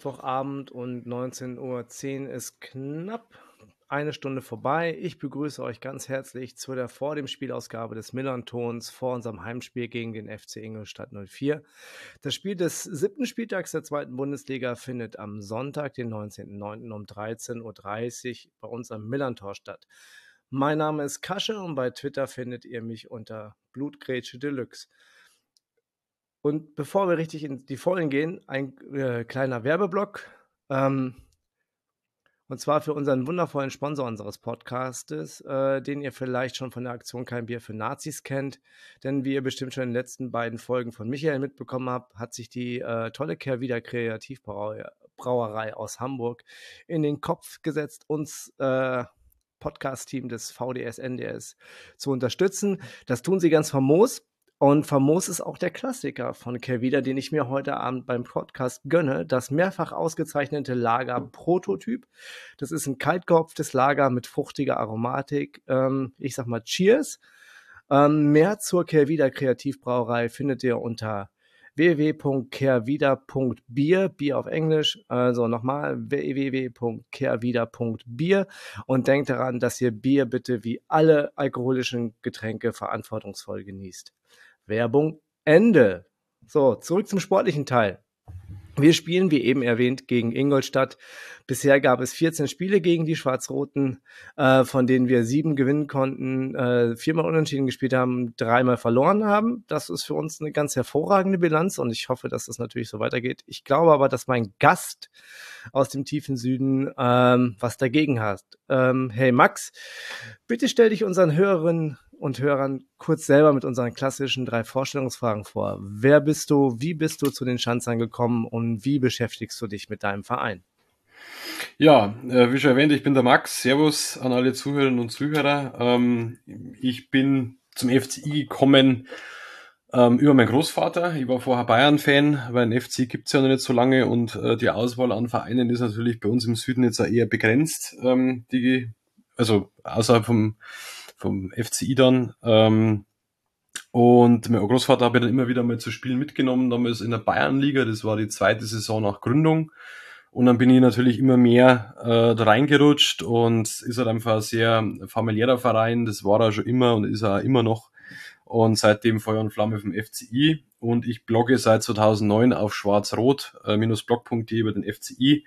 Mittwochabend und 19.10 Uhr ist knapp eine Stunde vorbei. Ich begrüße euch ganz herzlich zu der vor dem Spielausgabe des Millern-Tons vor unserem Heimspiel gegen den FC Ingolstadt 04. Das Spiel des siebten Spieltags der zweiten Bundesliga findet am Sonntag, den 19.09. um 13.30 Uhr bei uns am Millern-Tor statt. Mein Name ist Kasche und bei Twitter findet ihr mich unter Blutgrätsche Deluxe. Und bevor wir richtig in die Vollen gehen, ein äh, kleiner Werbeblock. Ähm, und zwar für unseren wundervollen Sponsor unseres Podcastes, äh, den ihr vielleicht schon von der Aktion Kein Bier für Nazis kennt. Denn wie ihr bestimmt schon in den letzten beiden Folgen von Michael mitbekommen habt, hat sich die äh, tolle Kehrwieder Kreativbrauerei aus Hamburg in den Kopf gesetzt, uns äh, Podcast-Team des VDS NDS zu unterstützen. Das tun sie ganz famos. Und famos ist auch der Klassiker von Kervida, den ich mir heute Abend beim Podcast gönne. Das mehrfach ausgezeichnete Lager Prototyp. Das ist ein kaltgehopftes Lager mit fruchtiger Aromatik. Ähm, ich sag mal Cheers. Ähm, mehr zur Kervida Kreativbrauerei findet ihr unter www.kehrwieder.bier, Bier auf Englisch, also nochmal www.kehrwieder.bier und denkt daran, dass ihr Bier bitte wie alle alkoholischen Getränke verantwortungsvoll genießt. Werbung Ende. So, zurück zum sportlichen Teil. Wir spielen, wie eben erwähnt, gegen Ingolstadt. Bisher gab es 14 Spiele gegen die Schwarz-Roten, äh, von denen wir sieben gewinnen konnten, äh, viermal unentschieden gespielt haben, dreimal verloren haben. Das ist für uns eine ganz hervorragende Bilanz und ich hoffe, dass das natürlich so weitergeht. Ich glaube aber, dass mein Gast aus dem tiefen Süden ähm, was dagegen hat. Ähm, hey Max, bitte stell dich unseren Hörerinnen und Hörern kurz selber mit unseren klassischen drei Vorstellungsfragen vor. Wer bist du? Wie bist du zu den Schanzern gekommen und wie beschäftigst du dich mit deinem Verein? Ja, äh, wie schon erwähnt, ich bin der Max. Servus an alle Zuhörerinnen und Zuhörer. Ähm, ich bin zum FCI gekommen ähm, über meinen Großvater. Ich war vorher Bayern-Fan, weil ein FC gibt's ja noch nicht so lange und äh, die Auswahl an Vereinen ist natürlich bei uns im Süden jetzt eher begrenzt. Ähm, die, also außerhalb vom vom FCI dann. Ähm, und mein Großvater habe ich dann immer wieder mal zu Spielen mitgenommen, damals in der Bayernliga, das war die zweite Saison nach Gründung. Und dann bin ich natürlich immer mehr äh, da reingerutscht und ist halt einfach ein sehr familiärer Verein, das war er schon immer und ist er immer noch. Und seitdem Feuer und Flamme vom FCI. Und ich blogge seit 2009 auf schwarz-rot-blog.de äh, über den FCI.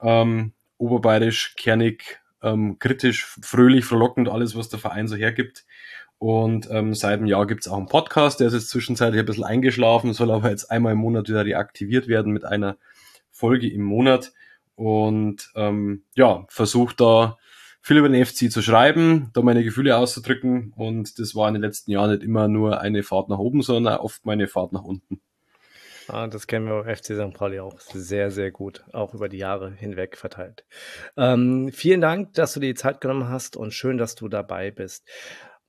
Ähm, oberbayerisch, kernig, ähm, kritisch, fröhlich, frohlockend, alles, was der Verein so hergibt. Und ähm, seit einem Jahr gibt's auch einen Podcast, der ist jetzt zwischenzeitlich ein bisschen eingeschlafen, soll aber jetzt einmal im Monat wieder reaktiviert werden mit einer Folge im Monat. Und ähm, ja, versucht da viel über den FC zu schreiben, da meine Gefühle auszudrücken. Und das war in den letzten Jahren nicht immer nur eine Fahrt nach oben, sondern oft meine Fahrt nach unten. Ah, das kennen wir beim FC St. Pauli auch sehr, sehr gut, auch über die Jahre hinweg verteilt. Ähm, vielen Dank, dass du dir die Zeit genommen hast und schön, dass du dabei bist.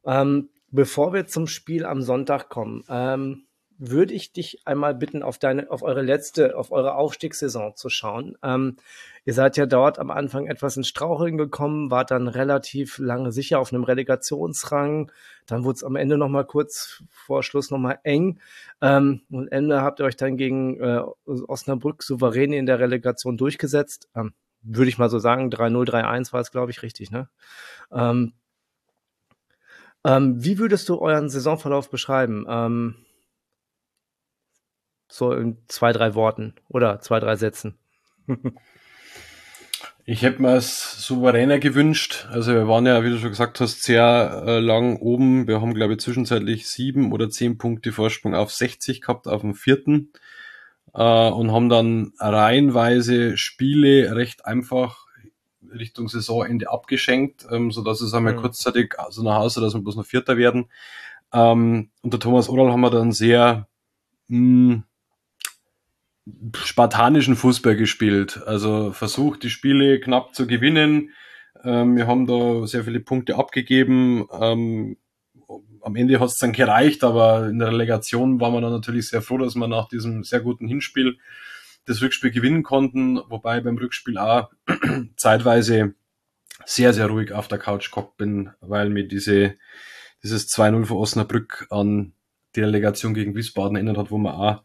Ähm, bevor wir zum Spiel am Sonntag kommen, ähm, würde ich dich einmal bitten, auf deine, auf eure letzte, auf eure Aufstiegssaison zu schauen. Ähm, ihr seid ja dort am Anfang etwas ins Straucheln gekommen, wart dann relativ lange sicher auf einem Relegationsrang. Dann wurde es am Ende noch mal kurz vor Schluss noch mal eng. Ähm, und Ende habt ihr euch dann gegen äh, Osnabrück souverän in der Relegation durchgesetzt. Ähm, würde ich mal so sagen, 3-0, 3-1 war es, glaube ich, richtig, ne? Ähm, ähm, wie würdest du euren Saisonverlauf beschreiben? Ähm, so in zwei, drei Worten oder zwei, drei Sätzen. ich hätte mir es souveräner gewünscht. Also wir waren ja, wie du schon gesagt hast, sehr äh, lang oben. Wir haben, glaube ich, zwischenzeitlich sieben oder zehn Punkte Vorsprung auf 60 gehabt, auf dem vierten. Äh, und haben dann reihenweise Spiele recht einfach Richtung Saisonende abgeschenkt, ähm, so dass es einmal mhm. kurzzeitig so nach Hause, dass wir bloß noch Vierter werden. Ähm, unter Thomas Oral haben wir dann sehr mh, hm, spartanischen Fußball gespielt. Also versucht, die Spiele knapp zu gewinnen. Ähm, wir haben da sehr viele Punkte abgegeben. Ähm, am Ende hat es dann gereicht, aber in der Relegation war man dann natürlich sehr froh, dass man nach diesem sehr guten Hinspiel das Rückspiel gewinnen konnten, wobei beim Rückspiel auch zeitweise sehr, sehr ruhig auf der Couch gehockt bin, weil mir diese, dieses 2-0 von Osnabrück an die Relegation gegen Wiesbaden erinnert hat, wo wir auch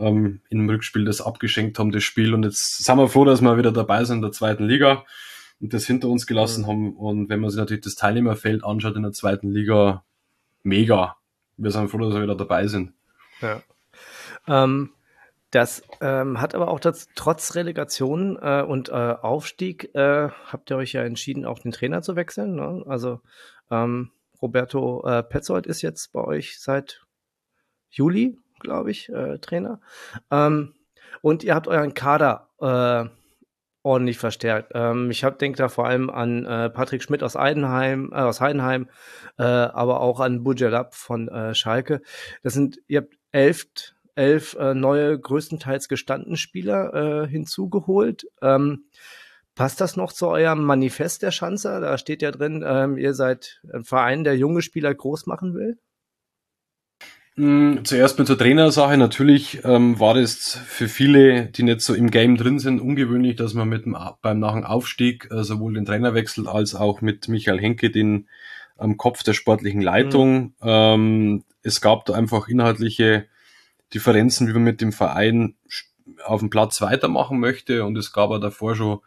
ähm, im Rückspiel das abgeschenkt haben, das Spiel. Und jetzt sind wir froh, dass wir wieder dabei sind in der zweiten Liga und das hinter uns gelassen mhm. haben. Und wenn man sich natürlich das Teilnehmerfeld anschaut in der zweiten Liga, mega. Wir sind froh, dass wir wieder dabei sind. Ja. Ähm, das ähm, hat aber auch das, trotz Relegation äh, und äh, Aufstieg äh, habt ihr euch ja entschieden, auch den Trainer zu wechseln. Ne? Also ähm, Roberto äh, Petzold ist jetzt bei euch seit Juli, glaube ich, äh, Trainer. Ähm, und ihr habt euren Kader äh, ordentlich verstärkt. Ähm, ich denke da vor allem an äh, Patrick Schmidt aus Eidenheim, äh, aus Heidenheim, äh, aber auch an Bujelab von äh, Schalke. Das sind, ihr habt elf, elf äh, neue, größtenteils gestandene Spieler äh, hinzugeholt. Ähm, passt das noch zu eurem Manifest der Schanzer? Da steht ja drin, ähm, ihr seid ein Verein, der junge Spieler groß machen will. Mm, zuerst mit der Trainersache. Natürlich ähm, war das für viele, die nicht so im Game drin sind, ungewöhnlich, dass man mit dem, beim nach dem Aufstieg äh, sowohl den Trainerwechsel als auch mit Michael Henke den am Kopf der sportlichen Leitung. Mhm. Ähm, es gab da einfach inhaltliche Differenzen, wie man mit dem Verein auf dem Platz weitermachen möchte. Und es gab ja davor schon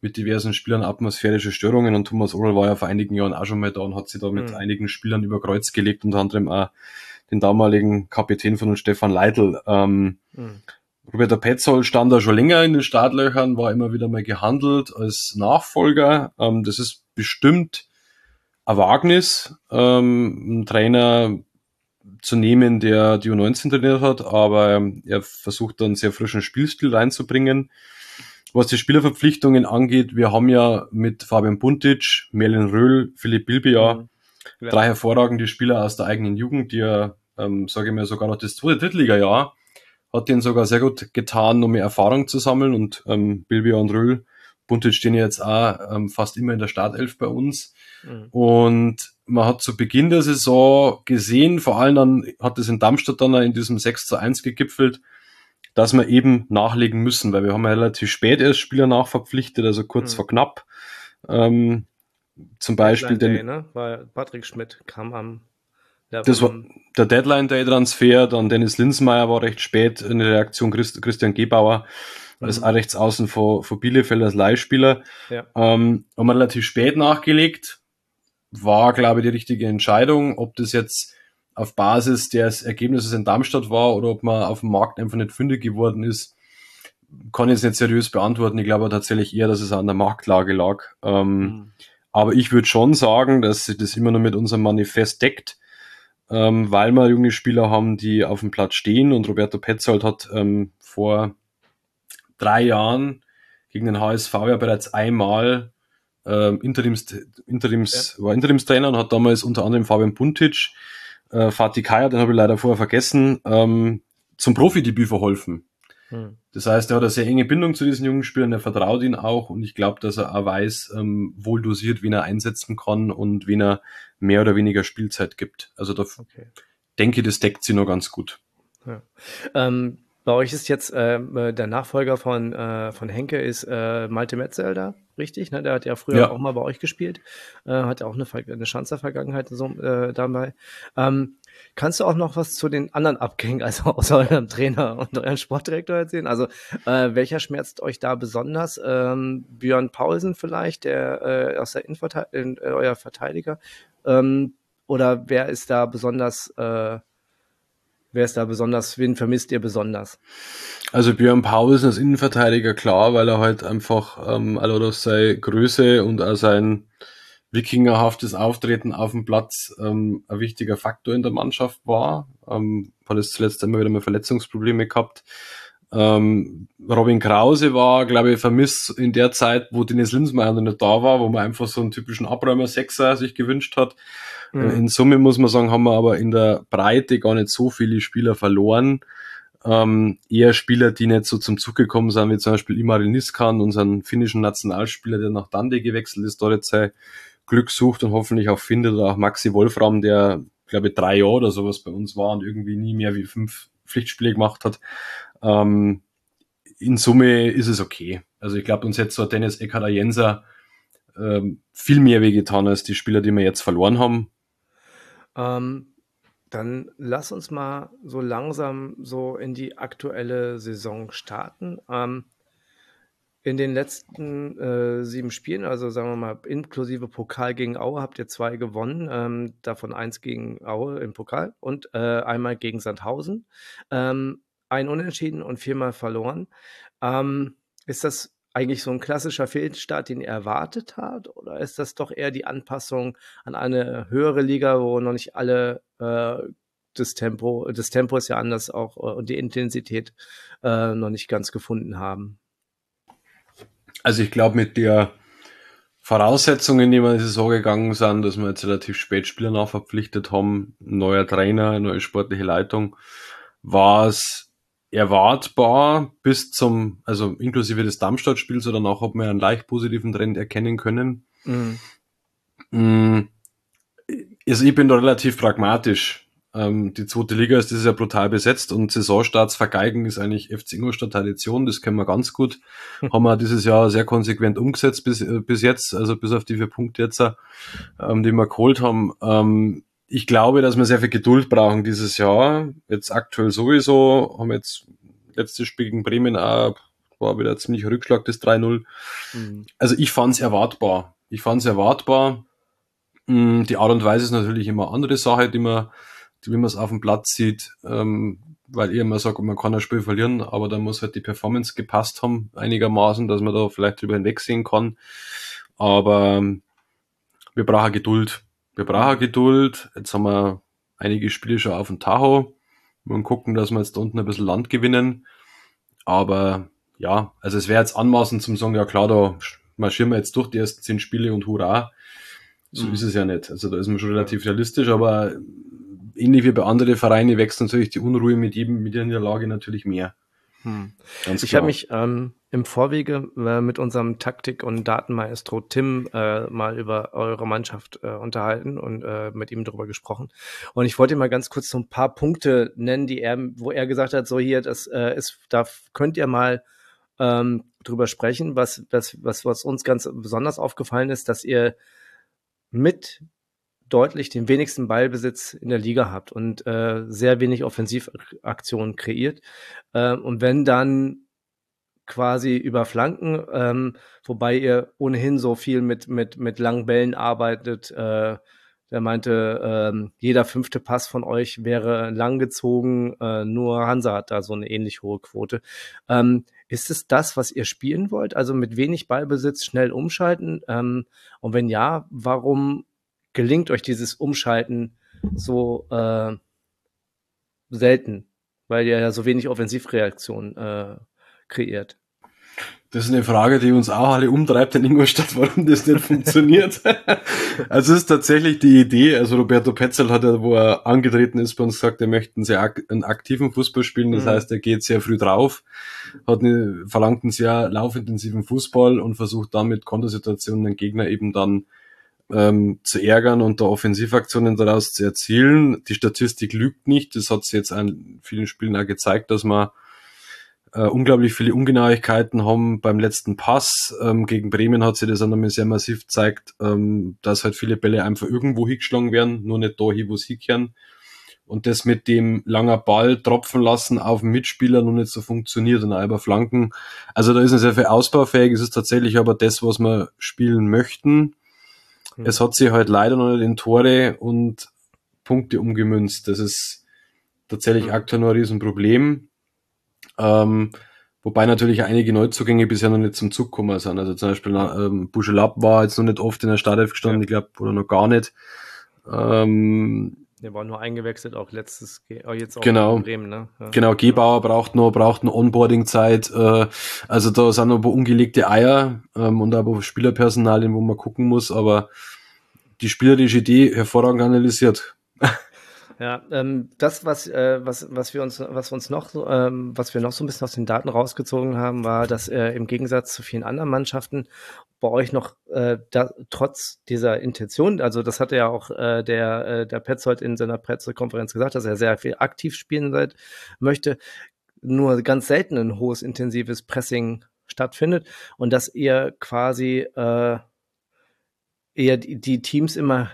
mit diversen Spielern atmosphärische Störungen. Und Thomas Orel war ja vor einigen Jahren auch schon mal da und hat sich da mit mhm. einigen Spielern über Kreuz gelegt, unter anderem auch den damaligen Kapitän von uns, Stefan Leitl. Ähm, mhm. Roberto Petzold stand da schon länger in den Startlöchern, war immer wieder mal gehandelt als Nachfolger. Ähm, das ist bestimmt ein Wagnis, ähm, einen Trainer zu nehmen, der die U19 trainiert hat, aber er versucht dann sehr frischen Spielstil reinzubringen. Was die Spielerverpflichtungen angeht, wir haben ja mit Fabian Buntic, Merlin Röhl, Philipp Bilbia ja. drei hervorragende Spieler aus der eigenen Jugend, die ja ähm, sage ich mal, sogar noch das zweite Drittliga-Jahr, hat den sogar sehr gut getan, um mehr Erfahrung zu sammeln und ähm, Bilbia und Röhl, Buntic stehen ja jetzt auch ähm, fast immer in der Startelf bei uns. Mhm. Und man hat zu Beginn der Saison gesehen, vor allem dann hat es in Darmstadt dann in diesem 6 zu 1 gegipfelt, dass wir eben nachlegen müssen, weil wir haben ja relativ spät erst Spieler nachverpflichtet, also kurz mhm. vor knapp. Ähm, zum Beispiel den. ne? Weil Patrick Schmidt kam am ja, das war der Deadline-Day-Transfer, dann Dennis Linsmeier war recht spät, eine Reaktion Christ, Christian Gebauer als mhm. rechts außen vor, vor Bielefeld als Leihspieler. Ja. Ähm, haben wir relativ spät nachgelegt. War, glaube ich, die richtige Entscheidung. Ob das jetzt auf Basis des Ergebnisses in Darmstadt war oder ob man auf dem Markt einfach nicht fündig geworden ist, kann ich jetzt nicht seriös beantworten. Ich glaube tatsächlich eher, dass es an der Marktlage lag. Ähm, mhm. Aber ich würde schon sagen, dass sich das immer nur mit unserem Manifest deckt ähm, weil wir junge Spieler haben, die auf dem Platz stehen. Und Roberto Petzold hat ähm, vor drei Jahren gegen den HSV ja bereits einmal ähm, Interims, Interims, ja. war Interimstrainer und hat damals unter anderem Fabian Buntic, äh, Fatih Kaya, den habe ich leider vorher vergessen, ähm, zum Profidebüt verholfen. Hm. Das heißt, er hat eine sehr enge Bindung zu diesen jungen Spielern, er vertraut ihnen auch und ich glaube, dass er auch weiß, ähm, wohl dosiert, wen er einsetzen kann und wen er mehr oder weniger Spielzeit gibt. Also da okay. denke ich, das deckt sie nur ganz gut. Ja. Ähm, bei euch ist jetzt äh, der Nachfolger von, äh, von Henke ist äh, Malte Metzel da, richtig? Ne? Der hat ja früher ja. auch mal bei euch gespielt, äh, hat ja auch eine, eine Schanzer-Vergangenheit so, äh, dabei. Ähm, kannst du auch noch was zu den anderen Abgängen, also außer eurem Trainer und eurem Sportdirektor erzählen? Also äh, welcher schmerzt euch da besonders? Ähm, Björn Paulsen vielleicht, der äh, aus der Innenverteidigung, äh, euer Verteidiger? Ähm, oder wer ist da besonders äh, Wer ist da besonders, wen vermisst ihr besonders? Also Björn Pausen als Innenverteidiger, klar, weil er halt einfach ähm, also seine Größe und auch sein wikingerhaftes Auftreten auf dem Platz ähm, ein wichtiger Faktor in der Mannschaft war. Ähm, hat es zuletzt immer wieder mal Verletzungsprobleme gehabt. Ähm, Robin Krause war, glaube ich, vermisst in der Zeit, wo Dennis Linsmeier noch nicht da war, wo man einfach so einen typischen Abräumer-Sechser sich gewünscht hat. Mhm. In Summe muss man sagen, haben wir aber in der Breite gar nicht so viele Spieler verloren. Ähm, eher Spieler, die nicht so zum Zug gekommen sind, wie zum Beispiel Imari Niskan, unseren finnischen Nationalspieler, der nach Dande gewechselt ist, dort jetzt sein Glück sucht und hoffentlich auch findet, oder auch Maxi Wolfram, der, glaube ich, drei Jahre oder sowas bei uns war und irgendwie nie mehr wie fünf Pflichtspiele gemacht hat. Ähm, in Summe ist es okay. Also ich glaube, uns hätte so Dennis Eckhard Jenser ähm, viel mehr wehgetan als die Spieler, die wir jetzt verloren haben. Ähm, dann lass uns mal so langsam so in die aktuelle Saison starten. Ähm, in den letzten äh, sieben Spielen, also sagen wir mal inklusive Pokal gegen Aue, habt ihr zwei gewonnen, ähm, davon eins gegen Aue im Pokal und äh, einmal gegen Sandhausen. Ähm, ein Unentschieden und viermal verloren. Ähm, ist das eigentlich so ein klassischer Fehlstart, den ihr erwartet habt? Oder ist das doch eher die Anpassung an eine höhere Liga, wo noch nicht alle äh, das Tempo, das Tempo ist ja anders auch äh, und die Intensität äh, noch nicht ganz gefunden haben? Also ich glaube, mit der Voraussetzungen, in die wir in die Saison gegangen sind, dass wir jetzt relativ spät Spieler nachverpflichtet haben, neuer Trainer, neue sportliche Leitung, war es erwartbar bis zum, also inklusive des Darmstadt-Spiels oder danach hat man einen leicht positiven Trend erkennen können. Mhm. Also ich bin da relativ pragmatisch. Ähm, die zweite Liga ist dieses Jahr brutal besetzt und Saisonstarts vergeigen ist eigentlich FC Ingolstadt Tradition, das kennen wir ganz gut. Haben wir dieses Jahr sehr konsequent umgesetzt bis, äh, bis jetzt, also bis auf die vier Punkte jetzt, ähm, die wir geholt haben. Ich glaube, dass wir sehr viel Geduld brauchen dieses Jahr. Jetzt aktuell sowieso, haben jetzt letztes Spiel gegen Bremen auch, war wieder ziemlich Rückschlag, das 3-0. Mhm. Also ich fand es erwartbar. Ich fand es erwartbar. Mm, die Art und Weise ist natürlich immer eine andere Sache, die man, die, wie man es auf dem Platz sieht, ähm, weil ich immer sage, man kann ein Spiel verlieren, aber da muss halt die Performance gepasst haben, einigermaßen, dass man da vielleicht drüber hinwegsehen kann. Aber ähm, wir brauchen Geduld. Wir brauchen Geduld. Jetzt haben wir einige Spiele schon auf dem Tacho. Wir gucken, dass wir jetzt da unten ein bisschen Land gewinnen. Aber ja, also es wäre jetzt anmaßend zum sagen, ja klar, da marschieren wir jetzt durch die ersten zehn Spiele und hurra. So mhm. ist es ja nicht. Also da ist man schon relativ realistisch, aber ähnlich wie bei anderen Vereinen wächst natürlich die Unruhe mit jedem, mit jeder Lage natürlich mehr. Hm. ich habe mich ähm, im Vorwege äh, mit unserem Taktik- und Datenmaestro Tim äh, mal über eure Mannschaft äh, unterhalten und äh, mit ihm darüber gesprochen. Und ich wollte mal ganz kurz so ein paar Punkte nennen, die er, wo er gesagt hat, so hier, das äh, ist, da könnt ihr mal ähm, drüber sprechen. Was, was, was, was uns ganz besonders aufgefallen ist, dass ihr mit deutlich den wenigsten Ballbesitz in der Liga habt und äh, sehr wenig Offensivaktionen kreiert. Äh, und wenn dann quasi über Flanken, ähm, wobei ihr ohnehin so viel mit, mit, mit langen Bällen arbeitet. Äh, der meinte, ähm, jeder fünfte Pass von euch wäre langgezogen, äh, nur Hansa hat da so eine ähnlich hohe Quote. Ähm, ist es das, was ihr spielen wollt? Also mit wenig Ballbesitz schnell umschalten? Ähm, und wenn ja, warum gelingt euch dieses Umschalten so äh, selten, weil ihr ja so wenig Offensivreaktion äh, kreiert? Das ist eine Frage, die uns auch alle umtreibt in Ingolstadt, warum das nicht funktioniert. also es ist tatsächlich die Idee, also Roberto Petzel hat ja, wo er angetreten ist, bei uns gesagt, er möchte einen sehr ak einen aktiven Fußball spielen, das mhm. heißt, er geht sehr früh drauf, hat eine, verlangt einen sehr laufintensiven Fußball und versucht damit Kontersituationen den Gegner eben dann ähm, zu ärgern und da Offensivaktionen daraus zu erzielen. Die Statistik lügt nicht. Das hat sich jetzt an vielen Spielen auch gezeigt, dass man äh, unglaublich viele Ungenauigkeiten haben beim letzten Pass. Ähm, gegen Bremen hat sich das auch nochmal sehr massiv gezeigt, ähm, dass halt viele Bälle einfach irgendwo hingeschlagen werden, nur nicht da hin, wo sie hinkehren. Und das mit dem langer Ball tropfen lassen auf den Mitspieler noch nicht so funktioniert und über Flanken. Also da ist es sehr viel ausbaufähig. Es ist tatsächlich aber das, was wir spielen möchten. Mhm. Es hat sich halt leider noch nicht in Tore und Punkte umgemünzt. Das ist tatsächlich mhm. aktuell noch ein Riesenproblem. Ähm, wobei natürlich einige Neuzugänge bisher noch nicht zum Zug gekommen sind. Also zum Beispiel ähm, Buschelab war jetzt noch nicht oft in der Startelf gestanden, ja. ich glaube, oder noch gar nicht. Ähm, der war nur eingewechselt, auch letztes, auch jetzt auch genau, in Bremen, ne? Ja. Genau, Gebauer braucht noch, braucht eine Onboarding-Zeit. Äh, also da sind noch ein paar ungelegte Eier ähm, und aber Spielerpersonalien, wo man gucken muss, aber die spielerische Idee hervorragend analysiert. Ja, ähm, das, was, äh, was, was wir uns, was uns noch, ähm, was wir noch so ein bisschen aus den Daten rausgezogen haben, war, dass äh, im Gegensatz zu vielen anderen Mannschaften bei euch noch äh, da, trotz dieser Intention, also das hatte ja auch äh, der, äh, der Petzold in seiner Pressekonferenz gesagt, dass er sehr viel aktiv spielen seit, möchte, nur ganz selten ein hohes intensives Pressing stattfindet und dass ihr quasi äh, eher die, die, Teams immer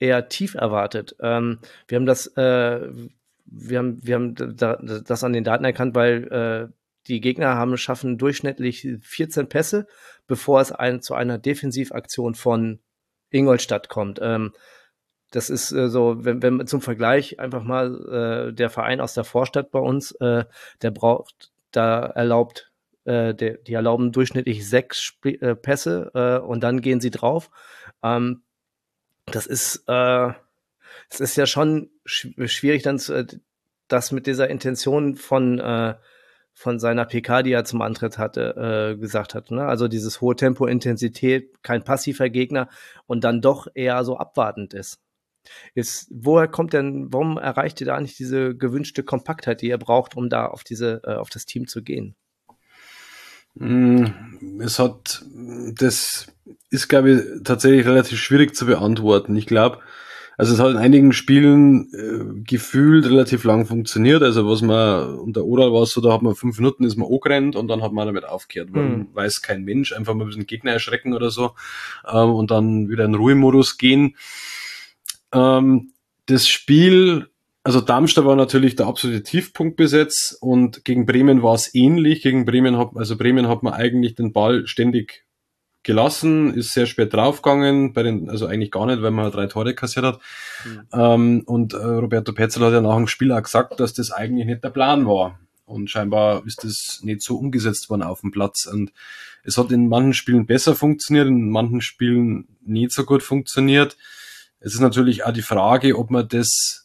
eher tief erwartet. Ähm, wir haben das, äh, wir haben, wir haben da, das an den Daten erkannt, weil äh, die Gegner haben schaffen durchschnittlich 14 Pässe, bevor es ein, zu einer Defensivaktion von Ingolstadt kommt. Ähm, das ist äh, so, wenn, wenn zum Vergleich einfach mal äh, der Verein aus der Vorstadt bei uns, äh, der braucht, da erlaubt, äh, der, die erlauben durchschnittlich sechs äh, Pässe äh, und dann gehen sie drauf. Ähm, das ist, äh, es ist ja schon sch schwierig, dann zu, äh, das mit dieser Intention von äh, von seiner PK, die er zum Antritt hatte, äh, gesagt hat. Ne? Also dieses hohe Tempo, Intensität, kein passiver Gegner und dann doch eher so abwartend ist. Ist, woher kommt denn, warum erreicht ihr da nicht diese gewünschte Kompaktheit, die ihr braucht, um da auf diese, äh, auf das Team zu gehen? Mm, es hat, das ist, glaube ich, tatsächlich relativ schwierig zu beantworten. Ich glaube, also es hat in einigen Spielen äh, gefühlt relativ lang funktioniert. Also was man unter Oral war so, da hat man fünf Minuten ist man angerannt und dann hat man damit aufgehört. Man hm. weiß kein Mensch, einfach mal ein bisschen Gegner erschrecken oder so ähm, und dann wieder in Ruhemodus gehen. Ähm, das Spiel, also Darmstadt war natürlich der absolute Tiefpunkt besetzt und gegen Bremen war es ähnlich. Gegen Bremen hat, also Bremen hat man eigentlich den Ball ständig gelassen, ist sehr spät draufgegangen, bei den, also eigentlich gar nicht, weil man drei Tore kassiert hat. Mhm. Ähm, und äh, Roberto Petzel hat ja nach dem Spiel auch gesagt, dass das eigentlich nicht der Plan war. Und scheinbar ist das nicht so umgesetzt worden auf dem Platz. Und es hat in manchen Spielen besser funktioniert, in manchen Spielen nicht so gut funktioniert. Es ist natürlich auch die Frage, ob man das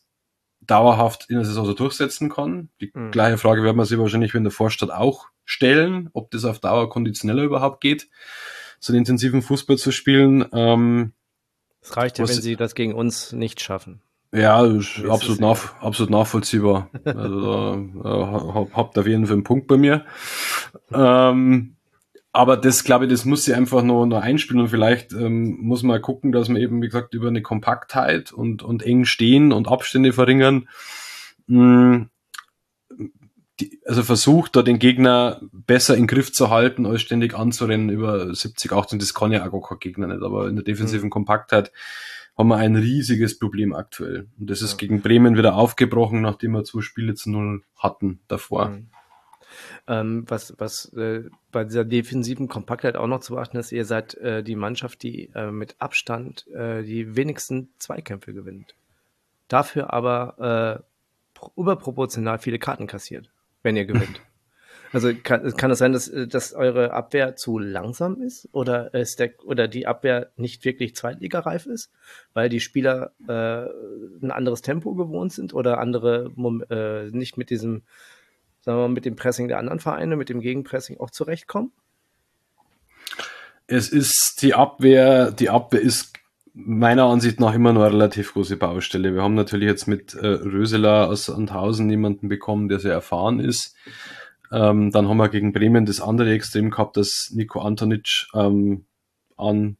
dauerhaft in der Saison so durchsetzen kann. Die mhm. gleiche Frage werden wir sich wahrscheinlich in der Vorstadt auch stellen, ob das auf Dauer konditioneller überhaupt geht so einen intensiven Fußball zu spielen. Ähm, es reicht ja, wenn sie das gegen uns nicht schaffen. Ja, absolut, nach, absolut nachvollziehbar. also da äh, habt auf jeden Fall einen Punkt bei mir. Ähm, aber das, glaube ich, das muss sie einfach noch, noch einspielen und vielleicht ähm, muss man gucken, dass man eben, wie gesagt, über eine Kompaktheit und, und eng stehen und Abstände verringern, mh, mm, die, also versucht, da den Gegner besser in Griff zu halten, als ständig anzurennen über 70, 80. Das kann ja auch gar kein Gegner nicht. Aber in der defensiven mhm. Kompaktheit haben wir ein riesiges Problem aktuell. Und das ist ja. gegen Bremen wieder aufgebrochen, nachdem wir zwei Spiele zu null hatten davor. Mhm. Ähm, was was äh, bei dieser defensiven Kompaktheit auch noch zu beachten ist, ihr seid äh, die Mannschaft, die äh, mit Abstand äh, die wenigsten Zweikämpfe gewinnt. Dafür aber äh, überproportional viele Karten kassiert wenn ihr gewinnt. Also kann, kann es sein, dass, dass eure Abwehr zu langsam ist oder ist der, oder die Abwehr nicht wirklich zweitligareif ist, weil die Spieler äh, ein anderes Tempo gewohnt sind oder andere äh, nicht mit diesem, sagen wir mal, mit dem Pressing der anderen Vereine, mit dem Gegenpressing auch zurechtkommen? Es ist die Abwehr, die Abwehr ist meiner Ansicht nach immer noch eine relativ große Baustelle. Wir haben natürlich jetzt mit äh, Röseler aus Sandhausen jemanden bekommen, der sehr erfahren ist. Ähm, dann haben wir gegen Bremen das andere Extrem gehabt, dass Nico Antonic ähm, an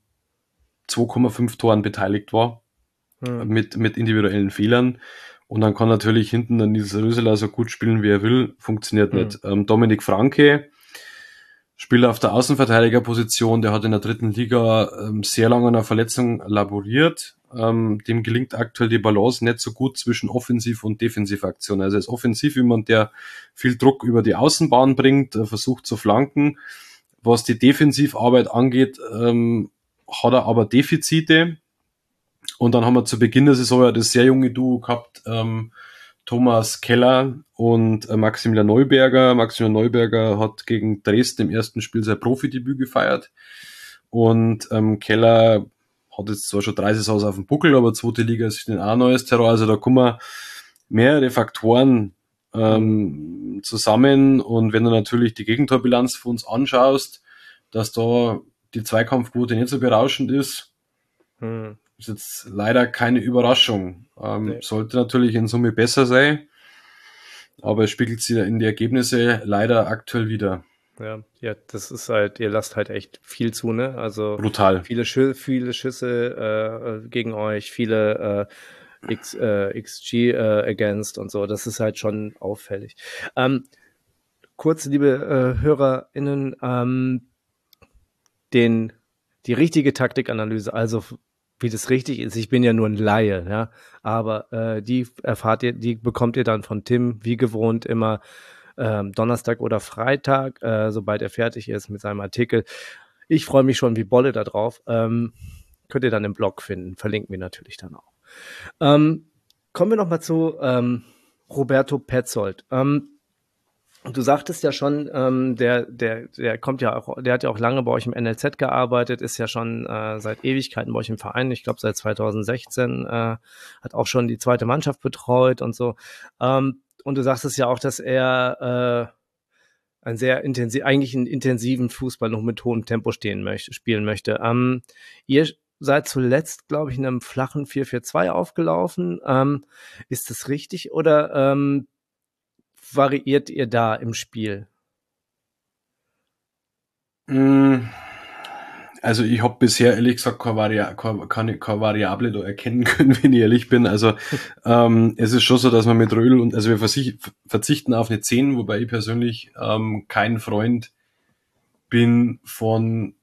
2,5 Toren beteiligt war hm. mit, mit individuellen Fehlern. Und dann kann natürlich hinten dann Nils Röseler so gut spielen, wie er will, funktioniert hm. nicht. Ähm, Dominik Franke, Spieler auf der Außenverteidigerposition, der hat in der dritten Liga ähm, sehr lange an einer Verletzung laboriert. Ähm, dem gelingt aktuell die Balance nicht so gut zwischen Offensiv- und Defensivaktion. Also er ist offensiv jemand, der viel Druck über die Außenbahn bringt, äh, versucht zu flanken. Was die Defensivarbeit angeht, ähm, hat er aber Defizite. Und dann haben wir zu Beginn der Saison ja das sehr junge Duo gehabt, ähm, Thomas Keller und äh, Maximilian Neuberger. Maximilian Neuberger hat gegen Dresden im ersten Spiel sein Profidebüt gefeiert. Und ähm, Keller hat jetzt zwar schon drei Saisons auf dem Buckel, aber zweite Liga ist ein neues Terror. Also da kommen mehrere Faktoren ähm, zusammen. Und wenn du natürlich die Gegentorbilanz für uns anschaust, dass da die Zweikampfquote nicht so berauschend ist, hm. Ist jetzt leider keine Überraschung. Ähm, nee. Sollte natürlich in Summe besser sein, aber es spiegelt sich in die Ergebnisse leider aktuell wieder. Ja, ja, das ist halt, ihr lasst halt echt viel zu, ne? Also brutal. Viele, Schü viele Schüsse äh, gegen euch, viele äh, X, äh, XG äh, against und so. Das ist halt schon auffällig. Ähm, kurz, liebe äh, HörerInnen, ähm, den, die richtige Taktikanalyse, also wie das richtig ist. Ich bin ja nur ein Laie, ja, aber äh, die erfahrt ihr, die bekommt ihr dann von Tim, wie gewohnt, immer ähm, Donnerstag oder Freitag, äh, sobald er fertig ist mit seinem Artikel. Ich freue mich schon wie Bolle da drauf. Ähm, könnt ihr dann im Blog finden, verlinken wir natürlich dann auch. Ähm, kommen wir nochmal zu ähm, Roberto Petzold. Ähm, Du sagtest ja schon, ähm, der, der, der kommt ja auch, der hat ja auch lange bei euch im NLZ gearbeitet, ist ja schon äh, seit Ewigkeiten bei euch im Verein, ich glaube seit 2016, äh, hat auch schon die zweite Mannschaft betreut und so. Ähm, und du sagtest ja auch, dass er äh, ein sehr intensiv, eigentlich einen intensiven Fußball noch mit hohem Tempo stehen möchte, spielen möchte. Ähm, ihr seid zuletzt, glaube ich, in einem flachen 4-4-2 aufgelaufen. Ähm, ist das richtig? Oder ähm, variiert ihr da im Spiel? Mm, also ich habe bisher ehrlich gesagt keine, Vari keine, keine, Variable da erkennen können, wenn ich ehrlich bin. Also ähm, es ist schon so, dass man mit Röhl und also wir verzichten auf eine 10, wobei ich persönlich ähm, kein Freund bin von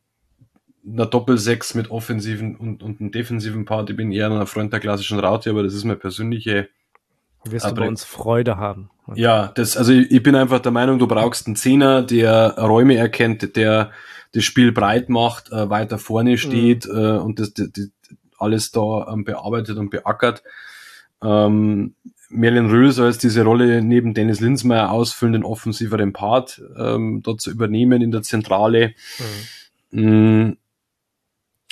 einer Doppel-6 mit offensiven und, und einem defensiven Part. Ich bin eher ein Freund der klassischen Raute, aber das ist meine persönliche wirst du bei uns Freude haben. Ja, das, also ich, bin einfach der Meinung, du brauchst einen Zehner, der Räume erkennt, der das Spiel breit macht, äh, weiter vorne steht mhm. äh, und das, das, das, alles da ähm, bearbeitet und beackert. Ähm, Merlin Röhl soll jetzt diese Rolle neben Dennis Linsmeier ausfüllen, den offensiveren Part ähm, dort zu übernehmen in der Zentrale. Mhm. Mm,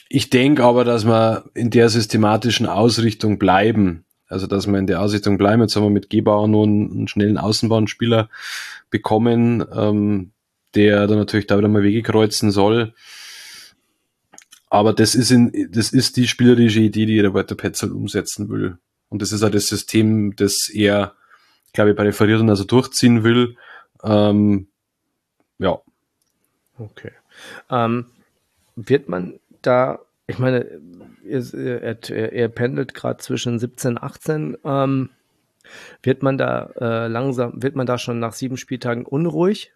ich denke aber, dass wir in der systematischen Ausrichtung bleiben. Also, dass wir in der Ausrichtung bleiben. Jetzt haben wir mit Gebauer nur einen, einen schnellen Außenbahnspieler bekommen, ähm, der dann natürlich da wieder mal Wege kreuzen soll. Aber das ist, in, das ist die spielerische Idee, die Roberto Petzold umsetzen will. Und das ist auch das System, das er, glaube ich, präferiert und also durchziehen will. Ähm, ja. Okay. Ähm, wird man da, ich meine, er, er, er pendelt gerade zwischen 17 und 18. Ähm, wird man da äh, langsam, wird man da schon nach sieben Spieltagen unruhig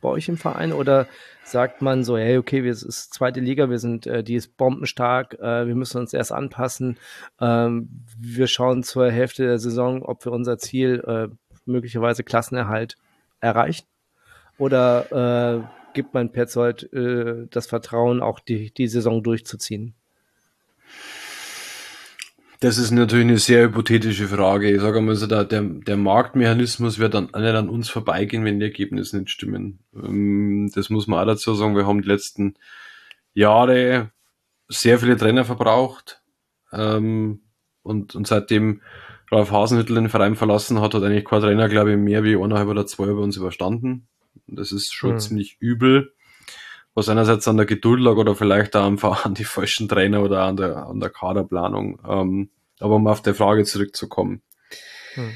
bei euch im Verein oder sagt man so, hey, okay, wir sind zweite Liga, wir sind, äh, die ist bombenstark, äh, wir müssen uns erst anpassen, ähm, wir schauen zur Hälfte der Saison, ob wir unser Ziel äh, möglicherweise Klassenerhalt erreichen oder äh, gibt man Petzold äh, das Vertrauen, auch die, die Saison durchzuziehen? Das ist natürlich eine sehr hypothetische Frage. Ich sage mal so, der, der Marktmechanismus wird dann nicht an uns vorbeigehen, wenn die Ergebnisse nicht stimmen. Ähm, das muss man auch dazu sagen. Wir haben die letzten Jahre sehr viele Trainer verbraucht. Ähm, und, und seitdem Ralf Hasenhüttel den Verein verlassen hat, hat eigentlich kein Trainer, glaube ich, mehr wie eineinhalb oder zwei bei uns überstanden. Das ist schon mhm. ziemlich übel was einerseits an der Geduld lag oder vielleicht auch einfach an die falschen Trainer oder an der, an der Kaderplanung. Ähm, aber um auf der Frage zurückzukommen. Hm.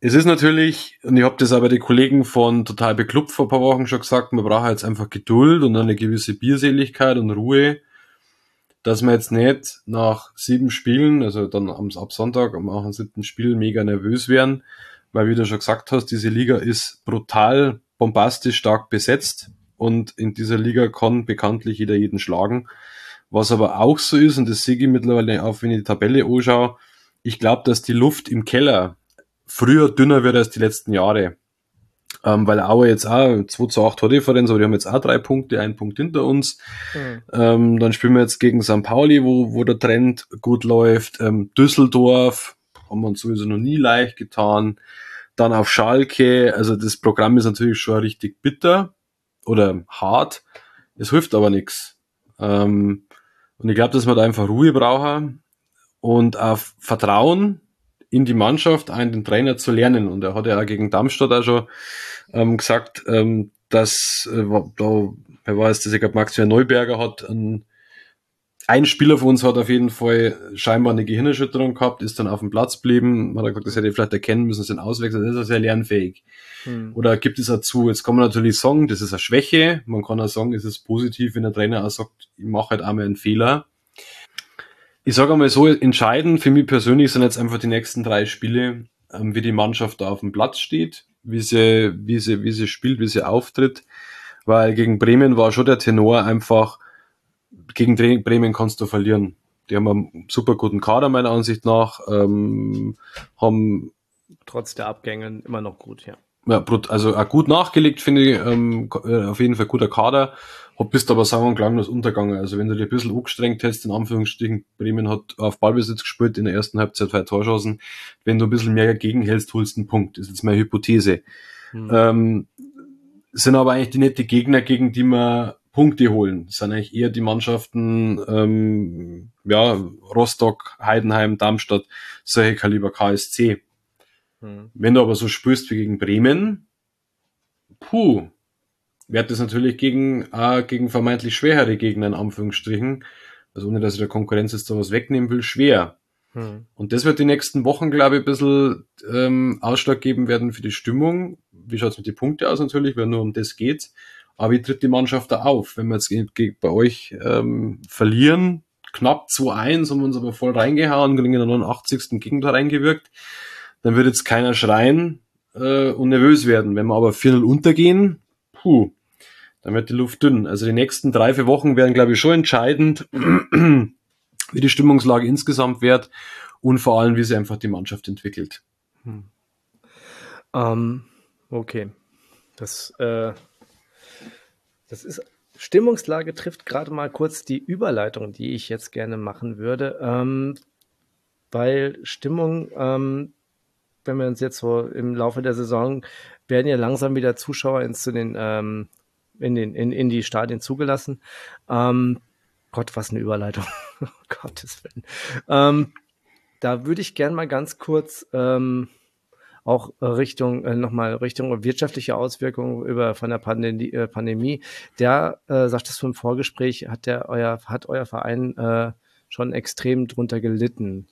Es ist natürlich, und ich habe das aber die Kollegen von Total Beklubbt vor ein paar Wochen schon gesagt, man braucht jetzt einfach Geduld und eine gewisse Bierseligkeit und Ruhe, dass man jetzt nicht nach sieben Spielen, also dann am, ab Sonntag, am 8. Spiel mega nervös werden, weil wie du schon gesagt hast, diese Liga ist brutal bombastisch stark besetzt und in dieser Liga kann bekanntlich jeder jeden schlagen. Was aber auch so ist, und das sehe ich mittlerweile auch, wenn ich die Tabelle anschaue, ich glaube, dass die Luft im Keller früher dünner wird als die letzten Jahre. Ähm, weil Aue jetzt auch 2 zu 8 Tordifferenz, aber die haben jetzt auch drei Punkte, einen Punkt hinter uns. Mhm. Ähm, dann spielen wir jetzt gegen St. Pauli, wo, wo der Trend gut läuft. Ähm, Düsseldorf haben wir uns sowieso noch nie leicht getan. Dann auf Schalke, also das Programm ist natürlich schon richtig bitter oder hart. Es hilft aber nichts. Ähm, und ich glaube, dass man da einfach Ruhe brauchen und auf Vertrauen in die Mannschaft, einen den Trainer zu lernen. Und er hat ja auch gegen Darmstadt auch schon ähm, gesagt, ähm, dass äh, da, wer weiß, dass ich glaube, Maximilian Neuberger hat einen ein Spieler von uns hat auf jeden Fall scheinbar eine Gehirnerschütterung gehabt, ist dann auf dem Platz geblieben. Man hat gesagt, das hätte ich vielleicht erkennen müssen, sind auswechseln. Das ist ja sehr lernfähig. Hm. Oder gibt es dazu, jetzt kann man natürlich sagen, das ist eine Schwäche. Man kann auch sagen, es ist positiv, wenn der Trainer auch sagt, ich mache halt einmal einen Fehler. Ich sage einmal so, entscheidend für mich persönlich sind jetzt einfach die nächsten drei Spiele, ähm, wie die Mannschaft da auf dem Platz steht, wie sie, wie sie, wie sie spielt, wie sie auftritt. Weil gegen Bremen war schon der Tenor einfach, gegen Bremen kannst du verlieren. Die haben einen super guten Kader, meiner Ansicht nach, ähm, haben trotz der Abgänge immer noch gut, ja. Ja, also auch gut nachgelegt, finde ich, ähm, äh, auf jeden Fall guter Kader. Hab bist aber sagen und klanglos untergegangen. Also wenn du dir ein bisschen angestrengt hast, in Anführungsstrichen, Bremen hat auf Ballbesitz gespielt, in der ersten Halbzeit zwei Torschancen. Wenn du ein bisschen mehr gegenhältst, holst du einen Punkt. Das ist jetzt meine Hypothese. Hm. Ähm, sind aber eigentlich die nette Gegner, gegen die man Punkte holen. Das sind eigentlich eher die Mannschaften, ähm, ja, Rostock, Heidenheim, Darmstadt, solche Kaliber KSC. Hm. Wenn du aber so spürst wie gegen Bremen, puh, wird das natürlich gegen, äh, gegen vermeintlich schwerere Gegner in Anführungsstrichen, also ohne dass ich der Konkurrenz jetzt da was wegnehmen will, schwer. Hm. Und das wird die nächsten Wochen, glaube ich, ein bisschen ähm, Ausschlag geben werden für die Stimmung. Wie schaut's mit den Punkten aus natürlich, weil nur um das geht. Aber wie tritt die Mannschaft da auf? Wenn wir jetzt bei euch ähm, verlieren, knapp 2-1, haben wir uns aber voll reingehauen, kriegen in der 89. Gegentor reingewirkt, dann wird jetzt keiner schreien äh, und nervös werden. Wenn wir aber 4-0 untergehen, puh, dann wird die Luft dünn. Also die nächsten drei, vier Wochen werden, glaube ich, schon entscheidend, wie die Stimmungslage insgesamt wird und vor allem, wie sich einfach die Mannschaft entwickelt. Hm. Ähm, okay. Das, äh, das ist Stimmungslage trifft gerade mal kurz die Überleitung, die ich jetzt gerne machen würde, ähm, weil Stimmung ähm, wenn wir uns jetzt so im Laufe der Saison werden ja langsam wieder Zuschauer ins, zu den, ähm, in, den, in, in die Stadien zugelassen. Ähm, Gott, was eine Überleitung. Gottes Willen. Ähm, da würde ich gern mal ganz kurz ähm, auch Richtung, äh, nochmal Richtung wirtschaftliche Auswirkungen über von der Pandemie, äh, Pandemie. Der, äh, sagt es vom Vorgespräch, hat der euer, hat euer Verein äh, schon extrem drunter gelitten.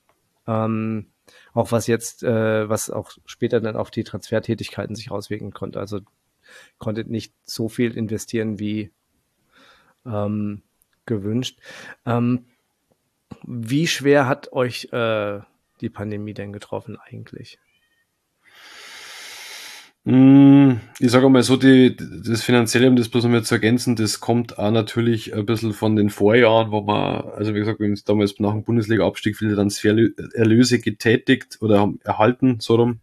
Ähm, auch was jetzt, äh, was auch später dann auf die Transfertätigkeiten sich auswirken konnte. Also konntet nicht so viel investieren wie ähm, gewünscht. Ähm, wie schwer hat euch äh, die Pandemie denn getroffen eigentlich? Mm, ich sage mal so, die, das Finanzielle, um das bloß nochmal zu ergänzen, das kommt auch natürlich ein bisschen von den Vorjahren, wo man, also wie gesagt, wir haben damals nach dem Bundesliga-Abstieg viele Transfererlöse getätigt oder haben erhalten, so rum.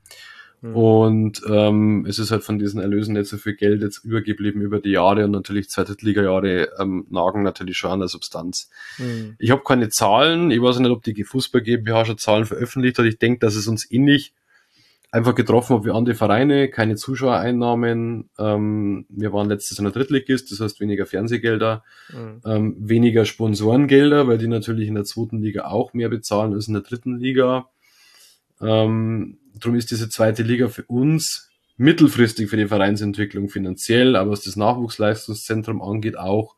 Mhm. Und ähm, es ist halt von diesen Erlösen nicht so viel Geld jetzt übergeblieben über die Jahre und natürlich zwei Drittliga-Jahre ähm, nagen natürlich schon an der Substanz. Mhm. Ich habe keine Zahlen, ich weiß nicht, ob die Fußball GmbH schon Zahlen veröffentlicht hat. Ich denke, dass es uns ähnlich einfach getroffen habe wie andere Vereine, keine Zuschauereinnahmen. Ähm, wir waren letztes Jahr in der Drittligist, das heißt weniger Fernsehgelder, mhm. ähm, weniger Sponsorengelder, weil die natürlich in der zweiten Liga auch mehr bezahlen als in der dritten Liga. Ähm, darum ist diese zweite Liga für uns mittelfristig für die Vereinsentwicklung finanziell, aber was das Nachwuchsleistungszentrum angeht, auch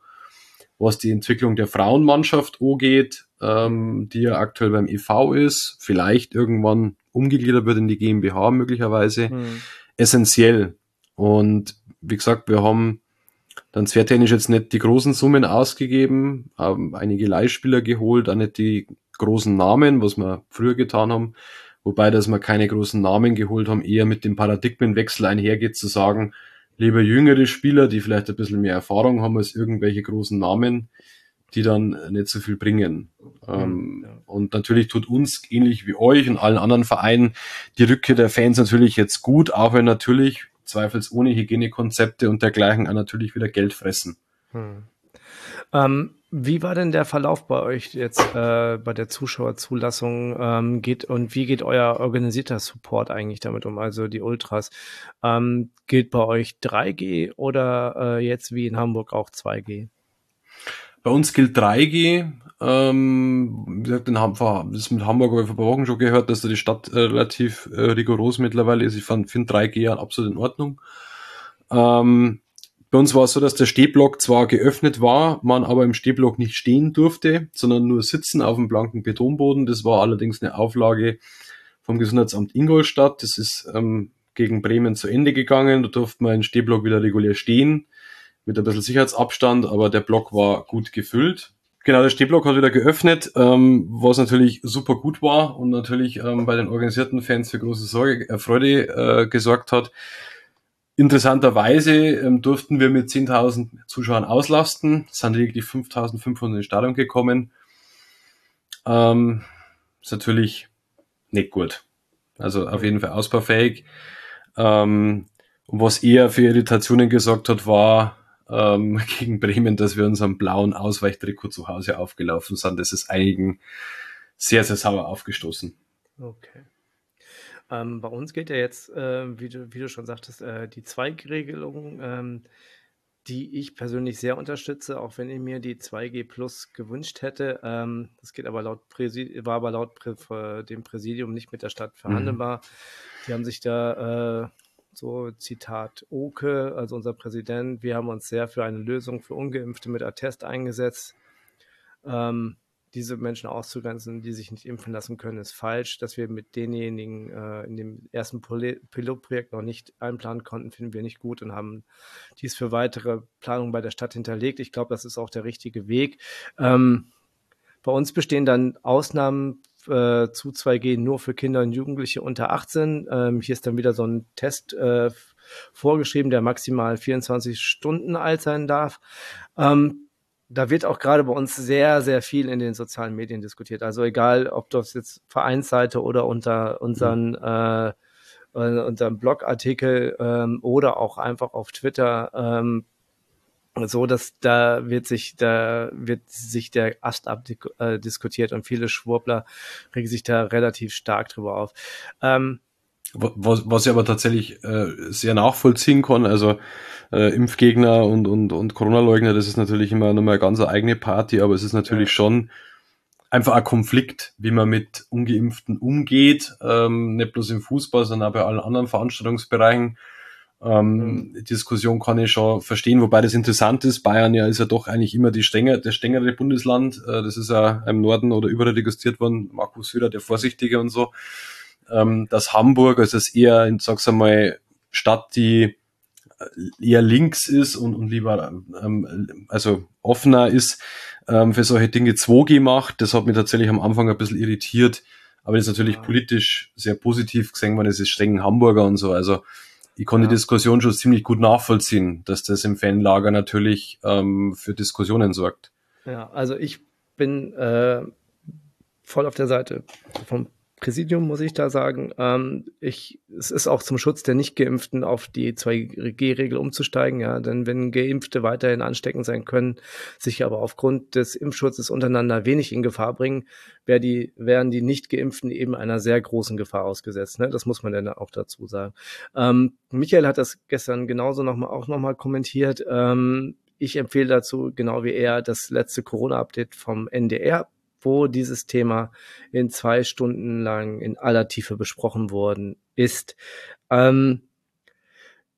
was die Entwicklung der Frauenmannschaft angeht, ähm, die ja aktuell beim EV ist, vielleicht irgendwann umgegliedert wird in die GmbH möglicherweise, mhm. essentiell. Und wie gesagt, wir haben dann transfertechnisch jetzt nicht die großen Summen ausgegeben, haben einige Leihspieler geholt, auch nicht die großen Namen, was wir früher getan haben. Wobei, dass wir keine großen Namen geholt haben, eher mit dem Paradigmenwechsel einhergeht, zu sagen, lieber jüngere Spieler, die vielleicht ein bisschen mehr Erfahrung haben als irgendwelche großen Namen, die dann nicht so viel bringen. Mhm, ähm, ja. Und natürlich tut uns, ähnlich wie euch und allen anderen Vereinen, die Rückkehr der Fans natürlich jetzt gut, auch wenn natürlich zweifelsohne Hygienekonzepte und dergleichen auch natürlich wieder Geld fressen. Hm. Ähm, wie war denn der Verlauf bei euch jetzt äh, bei der Zuschauerzulassung ähm, geht und wie geht euer organisierter Support eigentlich damit um? Also die Ultras. Ähm, gilt bei euch 3G oder äh, jetzt wie in Hamburg auch 2G? Bei uns gilt 3G. Ähm, wie gesagt, in Hamburg, das mit Hamburg habe ich vor Wochen schon gehört, dass da die Stadt äh, relativ äh, rigoros mittlerweile ist. Ich finde 3G absolut in Ordnung. Ähm, bei uns war es so, dass der Stehblock zwar geöffnet war, man aber im Stehblock nicht stehen durfte, sondern nur sitzen auf dem blanken Betonboden. Das war allerdings eine Auflage vom Gesundheitsamt Ingolstadt. Das ist ähm, gegen Bremen zu Ende gegangen. Da durfte man im Stehblock wieder regulär stehen mit ein bisschen Sicherheitsabstand, aber der Block war gut gefüllt. Genau, der Stehblock hat wieder geöffnet, ähm, was natürlich super gut war und natürlich ähm, bei den organisierten Fans für große Sorge, äh, Freude äh, gesorgt hat. Interessanterweise ähm, durften wir mit 10.000 Zuschauern auslasten, es sind lediglich 5.500 ins Stadion gekommen. Ähm, ist natürlich nicht gut. Also auf jeden Fall ausbaufähig. Ähm, und was eher für Irritationen gesorgt hat, war ähm, gegen Bremen, dass wir unseren blauen Ausweichtrikot zu Hause aufgelaufen sind. Das ist einigen sehr, sehr sauer aufgestoßen. Okay. Ähm, bei uns geht ja jetzt, äh, wie, du, wie du schon sagtest, äh, die Zweigregelung, ähm, die ich persönlich sehr unterstütze, auch wenn ich mir die 2G Plus gewünscht hätte. Ähm, das geht aber laut Präsid war aber laut Prä dem Präsidium nicht mit der Stadt verhandelbar. Mhm. Die haben sich da äh, so Zitat Oke, also unser Präsident, wir haben uns sehr für eine Lösung für Ungeimpfte mit Attest eingesetzt. Ähm, diese Menschen auszugrenzen, die sich nicht impfen lassen können, ist falsch. Dass wir mit denjenigen äh, in dem ersten Pilotprojekt noch nicht einplanen konnten, finden wir nicht gut und haben dies für weitere Planungen bei der Stadt hinterlegt. Ich glaube, das ist auch der richtige Weg. Ähm, bei uns bestehen dann Ausnahmen äh, zu 2G nur für Kinder und Jugendliche unter 18. Ähm, hier ist dann wieder so ein Test äh, vorgeschrieben, der maximal 24 Stunden alt sein darf. Ähm, da wird auch gerade bei uns sehr, sehr viel in den sozialen Medien diskutiert. Also egal, ob das jetzt Vereinsseite oder unter unseren, mhm. äh, unserem Blogartikel ähm, oder auch einfach auf Twitter, ähm, so dass da wird sich da wird sich der Ast abdiskutiert äh, und viele Schwurbler regen sich da relativ stark drüber auf. Ähm, was, was ich aber tatsächlich äh, sehr nachvollziehen kann, also äh, Impfgegner und, und, und Corona-Leugner, das ist natürlich immer nochmal eine ganz eigene Party, aber es ist natürlich ja. schon einfach ein Konflikt, wie man mit Ungeimpften umgeht, ähm, nicht bloß im Fußball, sondern auch bei allen anderen Veranstaltungsbereichen. Ähm, mhm. Diskussion kann ich schon verstehen, wobei das interessant ist. Bayern ja ist ja doch eigentlich immer die strenge, der strengere Bundesland. Äh, das ist ja im Norden oder überall registriert worden. Markus Söder, der Vorsichtige und so ähm, dass Hamburg, also es eher, sag's einmal, Stadt, die äh, eher links ist und, und lieber ähm, also offener ist, ähm, für solche Dinge 2G macht. Das hat mich tatsächlich am Anfang ein bisschen irritiert, aber das ist natürlich ja. politisch sehr positiv gesehen, weil es ist streng Hamburger und so. Also ich konnte ja. die Diskussion schon ziemlich gut nachvollziehen, dass das im Fanlager natürlich ähm, für Diskussionen sorgt. Ja, also ich bin äh, voll auf der Seite vom Präsidium, muss ich da sagen. Ähm, ich, es ist auch zum Schutz der Nicht-Geimpften auf die 2G-Regel umzusteigen, ja, denn wenn Geimpfte weiterhin ansteckend sein können, sich aber aufgrund des Impfschutzes untereinander wenig in Gefahr bringen, wär die, wären die Nicht-Geimpften eben einer sehr großen Gefahr ausgesetzt. Ne? Das muss man dann auch dazu sagen. Ähm, Michael hat das gestern genauso noch mal, auch nochmal kommentiert. Ähm, ich empfehle dazu, genau wie er, das letzte Corona-Update vom NDR wo dieses Thema in zwei Stunden lang in aller Tiefe besprochen worden ist. Ähm,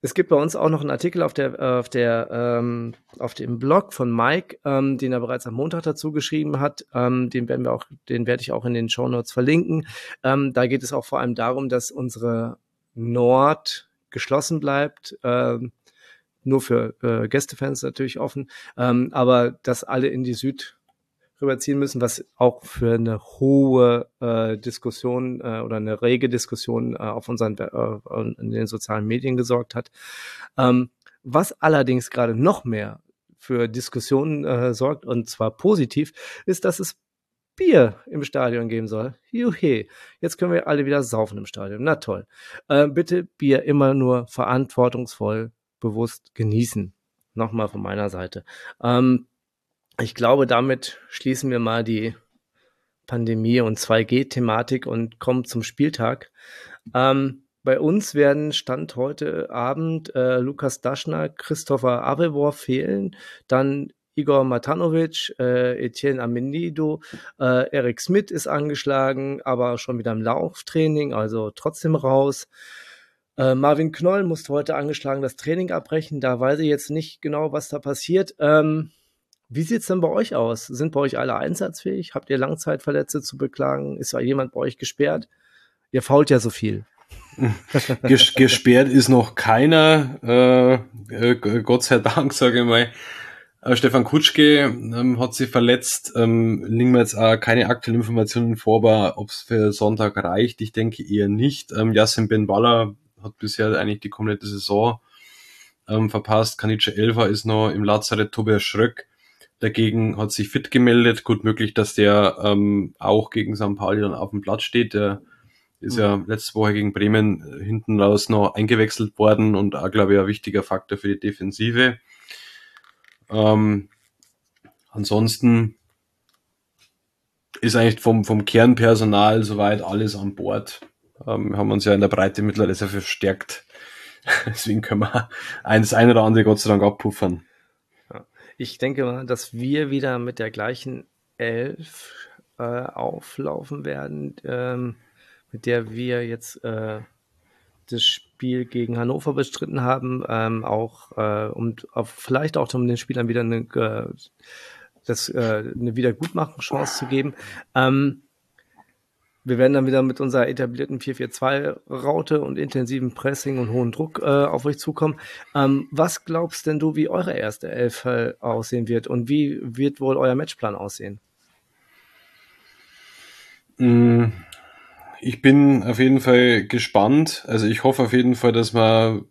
es gibt bei uns auch noch einen Artikel auf der auf der ähm, auf dem Blog von Mike, ähm, den er bereits am Montag dazu geschrieben hat. Ähm, den werden wir auch, den werde ich auch in den Show Notes verlinken. Ähm, da geht es auch vor allem darum, dass unsere Nord geschlossen bleibt. Ähm, nur für äh, Gästefans natürlich offen, ähm, aber dass alle in die Süd rüberziehen müssen, was auch für eine hohe äh, Diskussion äh, oder eine rege Diskussion äh, auf unseren äh, in den sozialen Medien gesorgt hat. Ähm, was allerdings gerade noch mehr für Diskussionen äh, sorgt und zwar positiv, ist, dass es Bier im Stadion geben soll. Juhe, jetzt können wir alle wieder saufen im Stadion. Na toll. Äh, bitte Bier immer nur verantwortungsvoll, bewusst genießen. Nochmal von meiner Seite. Ähm, ich glaube, damit schließen wir mal die Pandemie und 2G-Thematik und kommen zum Spieltag. Ähm, bei uns werden Stand heute Abend äh, Lukas Daschner, Christopher Avevor fehlen, dann Igor Matanovic, äh, Etienne Amenido, äh, Eric Smith ist angeschlagen, aber schon wieder im Lauftraining, also trotzdem raus. Äh, Marvin Knoll musste heute angeschlagen das Training abbrechen, da weiß ich jetzt nicht genau, was da passiert. Ähm, wie sieht es denn bei euch aus? Sind bei euch alle einsatzfähig? Habt ihr Langzeitverletzte zu beklagen? Ist da jemand bei euch gesperrt? Ihr fault ja so viel. Ges gesperrt ist noch keiner, äh, äh, Gott sei Dank, sage ich mal. Äh, Stefan Kutschke ähm, hat sich verletzt. Ähm, liegen mir jetzt auch keine aktuellen Informationen vor, aber ob es für Sonntag reicht, ich denke eher nicht. Ähm, Yassin Ben Baller hat bisher eigentlich die komplette Saison ähm, verpasst. Kanice Elfa ist noch im Lazarett Tobias Schröck. Dagegen hat sich fit gemeldet. Gut möglich, dass der ähm, auch gegen St. Pauli dann auf dem Platz steht. Der ist ja mhm. letzte Woche gegen Bremen äh, hinten raus noch eingewechselt worden und auch, glaube ich, ein wichtiger Faktor für die Defensive. Ähm, ansonsten ist eigentlich vom, vom Kernpersonal soweit alles an Bord. Ähm, wir haben uns ja in der Breite mittlerweile sehr verstärkt. Deswegen können wir eines eine oder andere Gott sei Dank abpuffern. Ich denke mal, dass wir wieder mit der gleichen Elf äh, auflaufen werden, ähm, mit der wir jetzt äh, das Spiel gegen Hannover bestritten haben, ähm, auch äh, um auf, vielleicht auch um den Spielern wieder eine, äh, das, äh, eine Wiedergutmachung-Chance zu geben. Ähm, wir werden dann wieder mit unserer etablierten 4-4-2-Raute und intensiven Pressing und hohen Druck äh, auf euch zukommen. Ähm, was glaubst denn du, wie eure erste Elf aussehen wird und wie wird wohl euer Matchplan aussehen? Mm, ich bin auf jeden Fall gespannt. Also ich hoffe auf jeden Fall, dass wir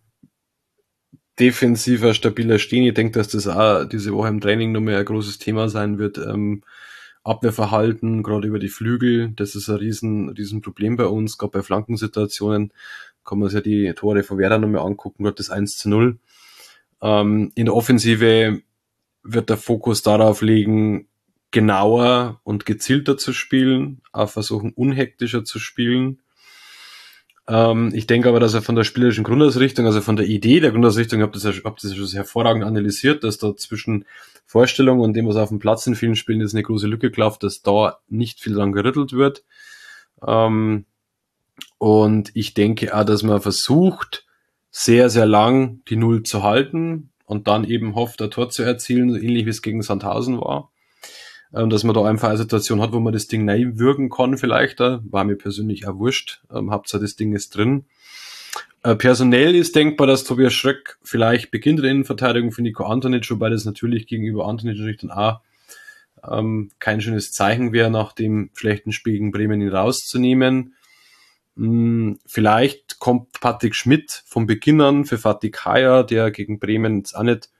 defensiver, stabiler stehen. Ich denke, dass das auch diese Woche im Training nochmal ein großes Thema sein wird. Ähm, Abwehrverhalten, gerade über die Flügel, das ist ein riesen, riesen Problem bei uns. Gerade bei Flankensituationen kann man sich ja die Tore von Werder nochmal angucken, gerade das 1 zu 0. Ähm, in der Offensive wird der Fokus darauf liegen, genauer und gezielter zu spielen, auch versuchen unhektischer zu spielen ähm, ich denke aber, dass er von der spielerischen Grundausrichtung, also von der Idee der Grundausrichtung, ich habe das, hab das schon hervorragend analysiert, dass da zwischen Vorstellung und dem, was auf dem Platz in vielen Spielen ist, eine große Lücke klafft, dass da nicht viel dran gerüttelt wird. Ähm, und ich denke auch, dass man versucht, sehr, sehr lang die Null zu halten und dann eben hofft, ein Tor zu erzielen, so ähnlich wie es gegen Sandhausen war ähm, dass man da einfach eine Situation hat, wo man das Ding neu würgen kann vielleicht. Da war mir persönlich auch wurscht. Ähm, Hauptsache das Ding ist drin. Äh, personell ist denkbar, dass Tobias Schröck vielleicht beginnt in der Innenverteidigung für Nico Antonic, wobei das natürlich gegenüber Antonic natürlich dann auch ähm, kein schönes Zeichen wäre, nach dem schlechten Spiel gegen Bremen ihn rauszunehmen. Hm, vielleicht kommt Patrick Schmidt vom Beginn an für Fatih Kaya, der gegen Bremen jetzt auch nicht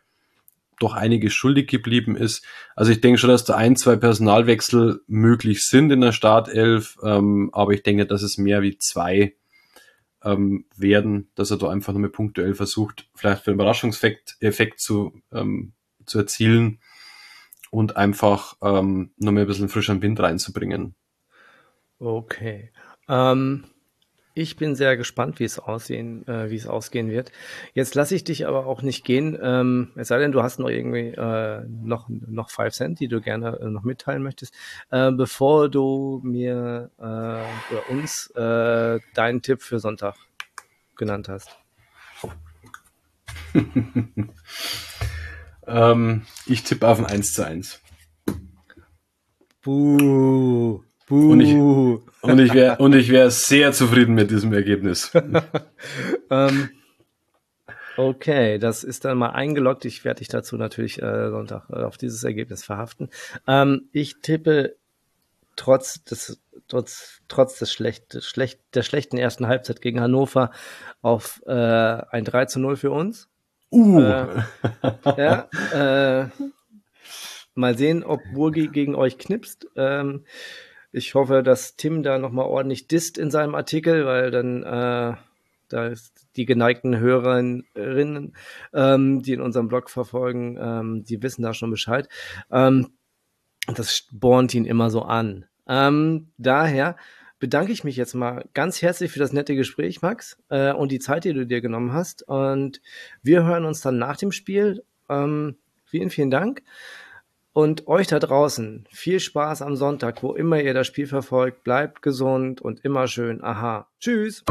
doch einiges schuldig geblieben ist. Also ich denke schon, dass da ein, zwei Personalwechsel möglich sind in der Startelf, ähm, aber ich denke, dass es mehr wie zwei ähm, werden, dass er da einfach mit punktuell versucht, vielleicht einen Überraschungseffekt Effekt zu, ähm, zu erzielen und einfach ähm, noch mehr ein bisschen frischen Wind reinzubringen. Okay. Ähm, ich bin sehr gespannt, wie es aussehen, äh, wie es ausgehen wird. Jetzt lasse ich dich aber auch nicht gehen. Ähm, es sei denn, du hast noch irgendwie äh, noch noch Five Cent, die du gerne äh, noch mitteilen möchtest, äh, bevor du mir äh, oder uns äh, deinen Tipp für Sonntag genannt hast. ähm, ich tippe auf ein 1 zu 1. Buh. Buh. Und ich, und ich wäre und ich wäre sehr zufrieden mit diesem Ergebnis. ähm, okay, das ist dann mal eingeloggt. Ich werde dich dazu natürlich äh, Sonntag äh, auf dieses Ergebnis verhaften. Ähm, ich tippe trotz des trotz trotz des schlecht, schlecht der schlechten ersten Halbzeit gegen Hannover auf äh, ein 3 zu 0 für uns. Uh. Äh, ja, äh, mal sehen, ob Burgi gegen euch knipst. Ähm, ich hoffe, dass Tim da nochmal ordentlich disst in seinem Artikel, weil dann äh, da ist die geneigten Hörerinnen, ähm, die in unserem Blog verfolgen, ähm, die wissen da schon Bescheid. Ähm, das spornt ihn immer so an. Ähm, daher bedanke ich mich jetzt mal ganz herzlich für das nette Gespräch, Max, äh, und die Zeit, die du dir genommen hast. Und wir hören uns dann nach dem Spiel. Ähm, vielen, vielen Dank. Und euch da draußen viel Spaß am Sonntag, wo immer ihr das Spiel verfolgt. Bleibt gesund und immer schön. Aha. Tschüss.